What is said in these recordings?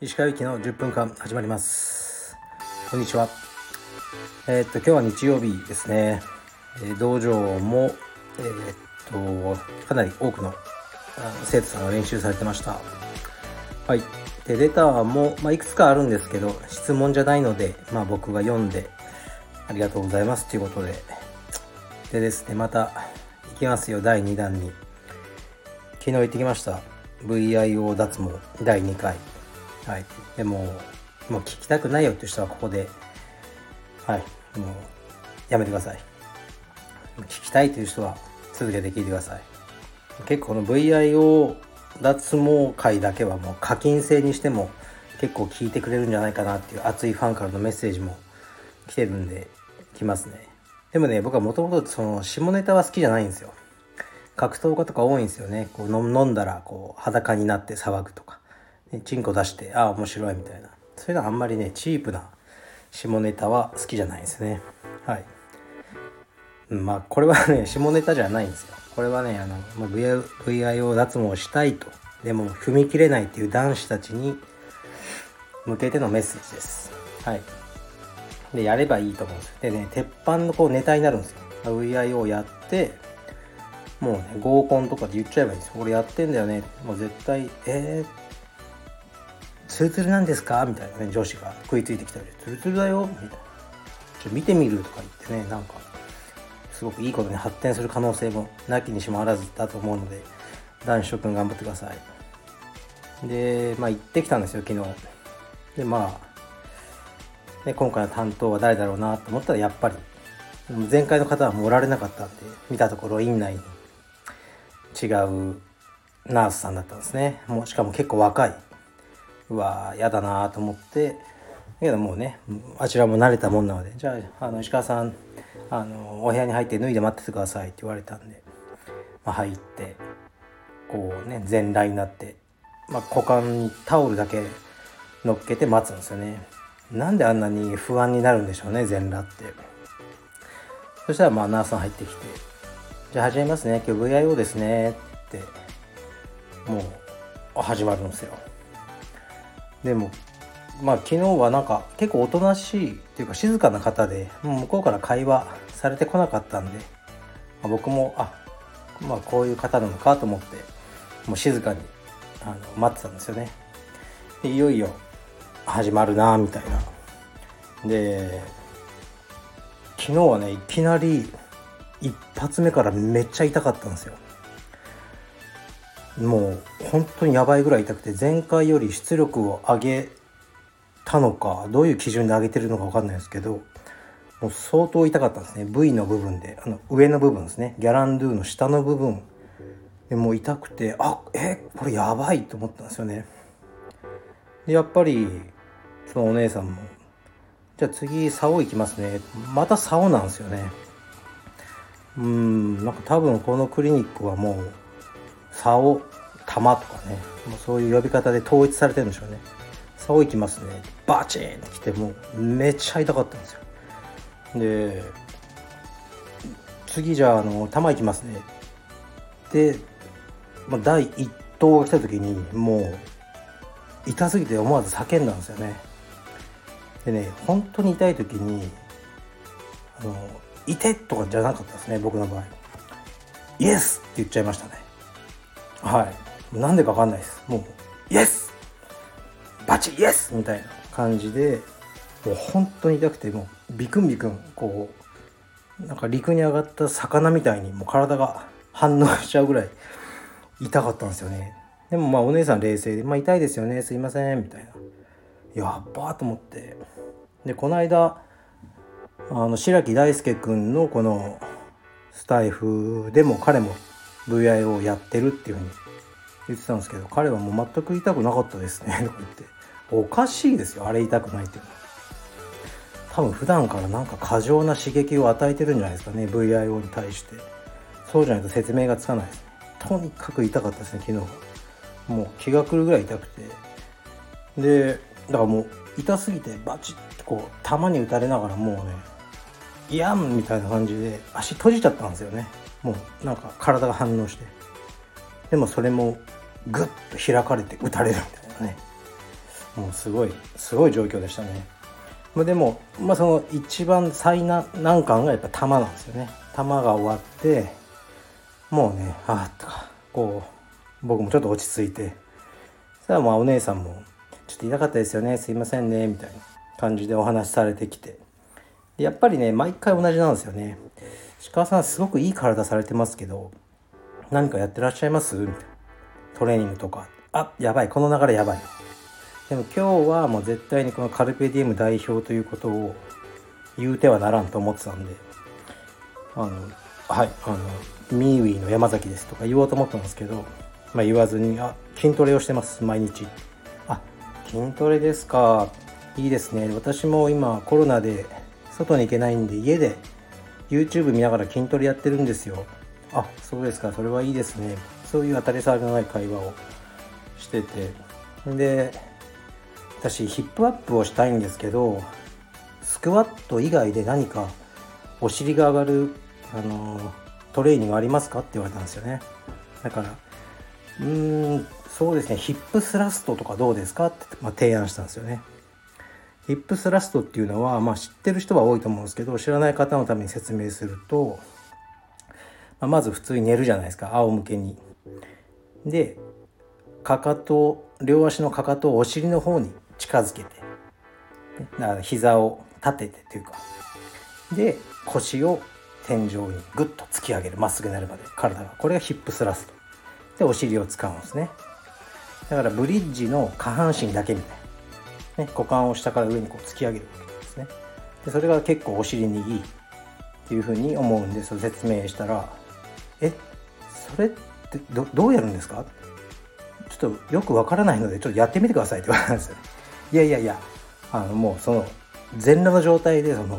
石川由紀の10分間始まります。こんにちは。えー、っと今日は日曜日ですね、えー、道場もえー、っとかなり多くの生徒さんが練習されてました。はい。でレターも、まあ、いくつかあるんですけど質問じゃないので、まあ、僕が読んでありがとうございますということで。でですねまたきますよ第2弾に。昨日行ってきました。VIO 脱毛第2回。はい。でももう聞きたくないよっていう人はここで。はい。もうやめてください。聞きたいという人は続けて聞いてください。結構この VIO 脱毛会だけはもう課金制にしても結構聞いてくれるんじゃないかなっていう熱いファンからのメッセージも来てるんで来ますね。でもね僕はもともとその下ネタは好きじゃないんですよ。格闘家とか多いんですよね。こう飲んだらこう裸になって騒ぐとか、ね、チンコ出してああ面白いみたいな。そういうのはあんまりねチープな下ネタは好きじゃないですね。はい。まあこれはね下ネタじゃないんですよ。これはねあの、まあ、VIO 脱毛したいと。でも踏み切れないっていう男子たちに向けてのメッセージです。はい。でやればいいと思うんですよ。でね鉄板のこうネタになるんですよ。VIO やってもうね合コンとかで言っちゃえばいいんですよ。俺やってんだよね。もう絶対えー、ツルツルなんですか？みたいなね女子が食いついてきたりツルツルだよ？みたいな。ちょ見てみるとか言ってねなんかすごくいいことに発展する可能性もなきにしもあらずだと思うので男子諸君頑張ってください。でまあ行ってきたんですよ昨日。でまあで今回の担当は誰だろうなと思ったらやっぱり前回の方はもうおられなかったんで見たところ院内に違うナースさんだったんですね。もうしかも結構若い。うわーやだなと思ってだけどもうねあちらも慣れたもんなのでじゃああの石川さんあのお部屋に入って脱いで待っててくださいって言われたんで、まあ、入ってこうね全裸になって、まあ、股間にタオルだけ乗っけて待つんですよね。なんであんなに不安になるんでしょうね全裸って。そしたらまあナースさん入ってきて「じゃあ始めますね今日 VIO ですね」ってもう始まるんですよ。でもまあ昨日はなんか結構おとなしいっていうか静かな方でもう向こうから会話されてこなかったんで、まあ、僕もあまあこういう方なのかと思ってもう静かにあの待ってたんですよね。でいよいよ始まるなみたいな。で昨日はねいきなり一発目からめっちゃ痛かったんですよ。もう本当にやばいぐらい痛くて前回より出力を上げたのかどういう基準で上げてるのか分かんないですけどもう相当痛かったんですね。V の部分で。あの上の部分ですね。ギャランドゥの下の部分。でもう痛くてあえこれやばいと思ったんですよね。でやっぱりそのお姉さんも。じゃあ次竿行きますね。また竿なんですよね。うんなんか多分このクリニックはもう竿玉とかね。もうそういう呼び方で統一されてるんでしょうね。竿行きますね。バチンってきてもうめっちゃ痛かったんですよ。で次じゃああの玉行きますね。で、まあ、第1投が来た時にもう痛すぎて思わず叫んだんですよね。でね本当に痛い時にあの「いて!」とかじゃなかったですね僕の場合「イエス!」って言っちゃいましたねはいなんでか分かんないですもう「イエス!」バチイエスみたいな感じでもう本当に痛くてもうビクンビクンこうなんか陸に上がった魚みたいにもう体が反応しちゃうぐらい痛かったんですよねでもまあお姉さん冷静で「まあ痛いですよねすいません」みたいなやっばと思って。でこの間あの白木大輔君のこのスタイフでも彼も VI をやってるっていうふうに言ってたんですけど彼はもう全く痛くなかったですね。とか言って。おかしいですよあれ痛くないっていうのは。多分普段からなんか過剰な刺激を与えてるんじゃないですかね VIO に対して。そうじゃないと説明がつかないです。とにかく痛かったですね昨日は。もう気が狂うぐらい痛くて。でだからもう痛すぎてバチッてこう球に打たれながらもうねいやんみたいな感じで足閉じちゃったんですよね。もうなんか体が反応して。でもそれもグッと開かれて打たれるみたいなね。もうすごいすごい状況でしたね。でも、まあ、その一番最難関がやっぱ球なんですよね。球が終わってもうねああとかこう僕もちょっと落ち着いて。そしたらもうお姉さんも「ちょっと痛かったですよねすいませんね」みたいな感じでお話しされてきて。やっぱりね毎回同じなんですよね鹿さんすごくいい体されてますけど何かやってらっしゃいます？みたいなトレーニングとかあやばいこの流れやばいでも今日はもう絶対にこのカルペディエム代表ということを言うてはならんと思ってたんであのはいあのミーウィーの山崎ですとか言おうと思ったんですけど、まあ、言わずにあ筋トレをしてます毎日筋トレですか？いいですね。私も今コロナで外に行けないんで家で YouTube 見ながら筋トレやってるんですよ。あそうですか。それはいいですね。そういう当たり障りのない会話をしてて。で私ヒップアップをしたいんですけどスクワット以外で何かお尻が上がる、あのトレーニングありますか？って言われたんですよね。だからうんそうですね。ヒップスラストとかどうですかって、まあ、提案したんですよね。ヒップスラストっていうのは、まあ、知ってる人は多いと思うんですけど知らない方のために説明すると、まあ、まず普通に寝るじゃないですか。仰向けに。でかかと両足のかかとをお尻の方に近づけてだから膝を立ててというか。で腰を天井にグッと突き上げる。まっすぐになるまで。体が。これがヒップスラスト。でお尻を使うんですね。だからブリッジの下半身だけみたいな、ね、股間を下から上にこう突き上げるわけですね。でそれが結構お尻にいいっていうふうに思うんでそれ説明したら「えそれってどどうやるんですか?」ちょっとよくわからないのでちょっとやってみてくださいって言われたんですよ、いやいやいやあのもうその全裸の状態でその、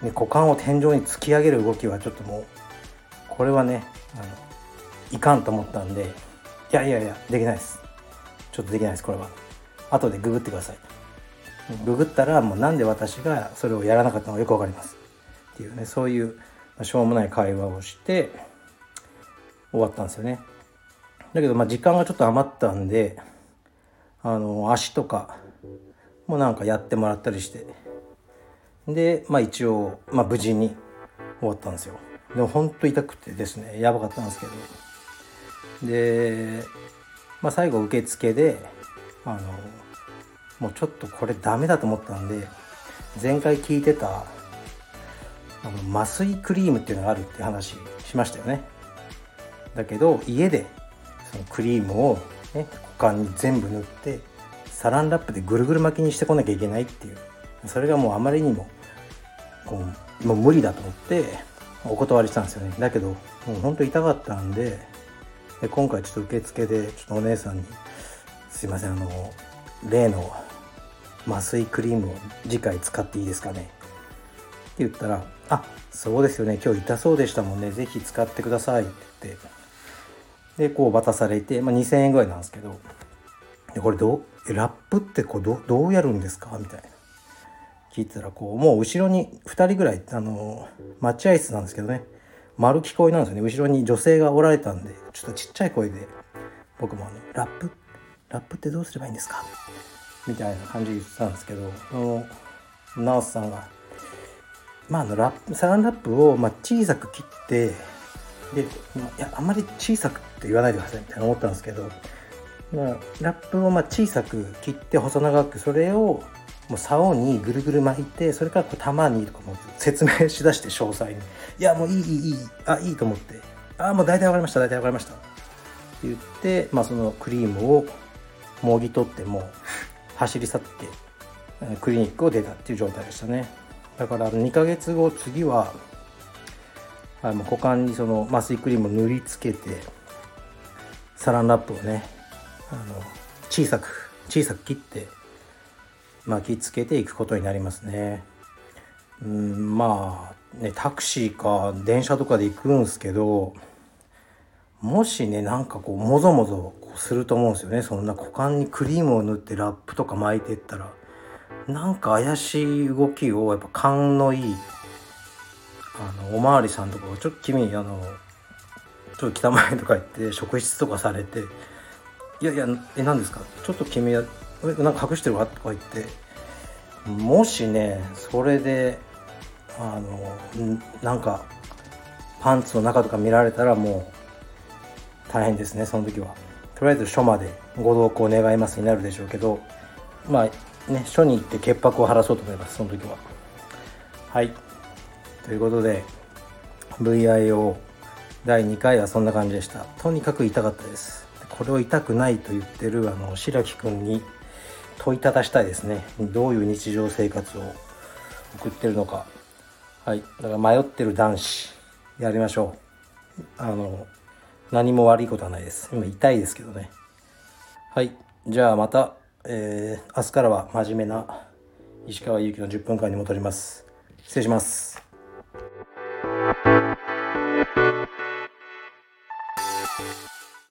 ね、股間を天井に突き上げる動きはちょっともうこれはねあのいかんと思ったんでいやいやいやできないです。ちょっとできないですこれは。後でググってください。ググったらもうなんで私がそれをやらなかったのかよくわかります。っていうねそういうしょうもない会話をして終わったんですよね。だけどまあ時間がちょっと余ったんであの足とかもなんかやってもらったりして。でまあ一応、まあ、無事に終わったんですよ。でも本当痛くてですねやばかったんですけどで、まあ、最後受付であのもうちょっとこれダメだと思ったんで前回聞いてたあの麻酔クリームっていうのがあるって話しましたよね。だけど家でそのクリームを、ね、股間に全部塗ってサランラップでぐるぐる巻きにしてこなきゃいけないっていう。それがもうあまりにもこうもう無理だと思ってお断りしたんですよね。だけどもうほんと痛かったんでで今回ちょっと受付でちょっとお姉さんに「すいませんあの例の麻酔クリームを次回使っていいですかね?」って言ったら「あそうですよね。今日痛そうでしたもんね。是非使ってください」って言って。でこう渡されて、まあ、2,000円ぐらいなんですけどでこれどうラップってこうどどうやるんですか？みたいな。聞いたらこうもう後ろに2人ぐらいあの待合室なんですけどね。丸聞こえなんですよね後ろに女性がおられたんでちょっとちっちゃい声で僕もあの「ラップ？ラップってどうすればいいんですか?」みたいな感じで言ってたんですけどそのナオスさんがまああのラップサランラップをまあ小さく切ってでまあいやあんまり小さくって言わないでくださいみたいな思ったんですけど、まあ、ラップをまあ小さく切って細長くそれをもう竿にぐるぐる巻いてそれからこう玉にとかも説明しだして詳細に「いやもういいいいいいあいい」と思って「あもう大体分かりました大体分かりました」って言って、まあ、そのクリームをもぎ取っても走り去ってクリニックを出たっていう状態でしたね。だから2ヶ月後次はあの股間にその麻酔クリームを塗りつけてサランラップをねあの小さく小さく切って巻きつけていくことになりますね。うんまあねタクシーか電車とかで行くんですけどもしねなんかこうもぞもぞすると思うんですよね。そんな股間にクリームを塗ってラップとか巻いてったら。なんか怪しい動きをやっぱ勘のいいあのおまわりさんとかがちょっと君あのちょっと汚いとか言って職質とかされて「いやいやえ何ですか？ちょっと君なんか隠してるわ」とか言ってもしねそれであのなんかパンツの中とか見られたらもう大変ですねその時は。とりあえず署までご同行願いますになるでしょうけどまあね署に行って潔白を晴らそうと思いますその時は。はい。ということで VIO 第2回はそんな感じでした。とにかく痛かったです。これを痛くないと言ってるあの白木君に問いただしたいですね。どういう日常生活を送ってるのか。はい。だから迷ってる男子やりましょう。あの何も悪いことはないです。今痛いですけどね。はい。じゃあまた、えー、明日からは真面目な石川祐希の10分間に戻ります。失礼します。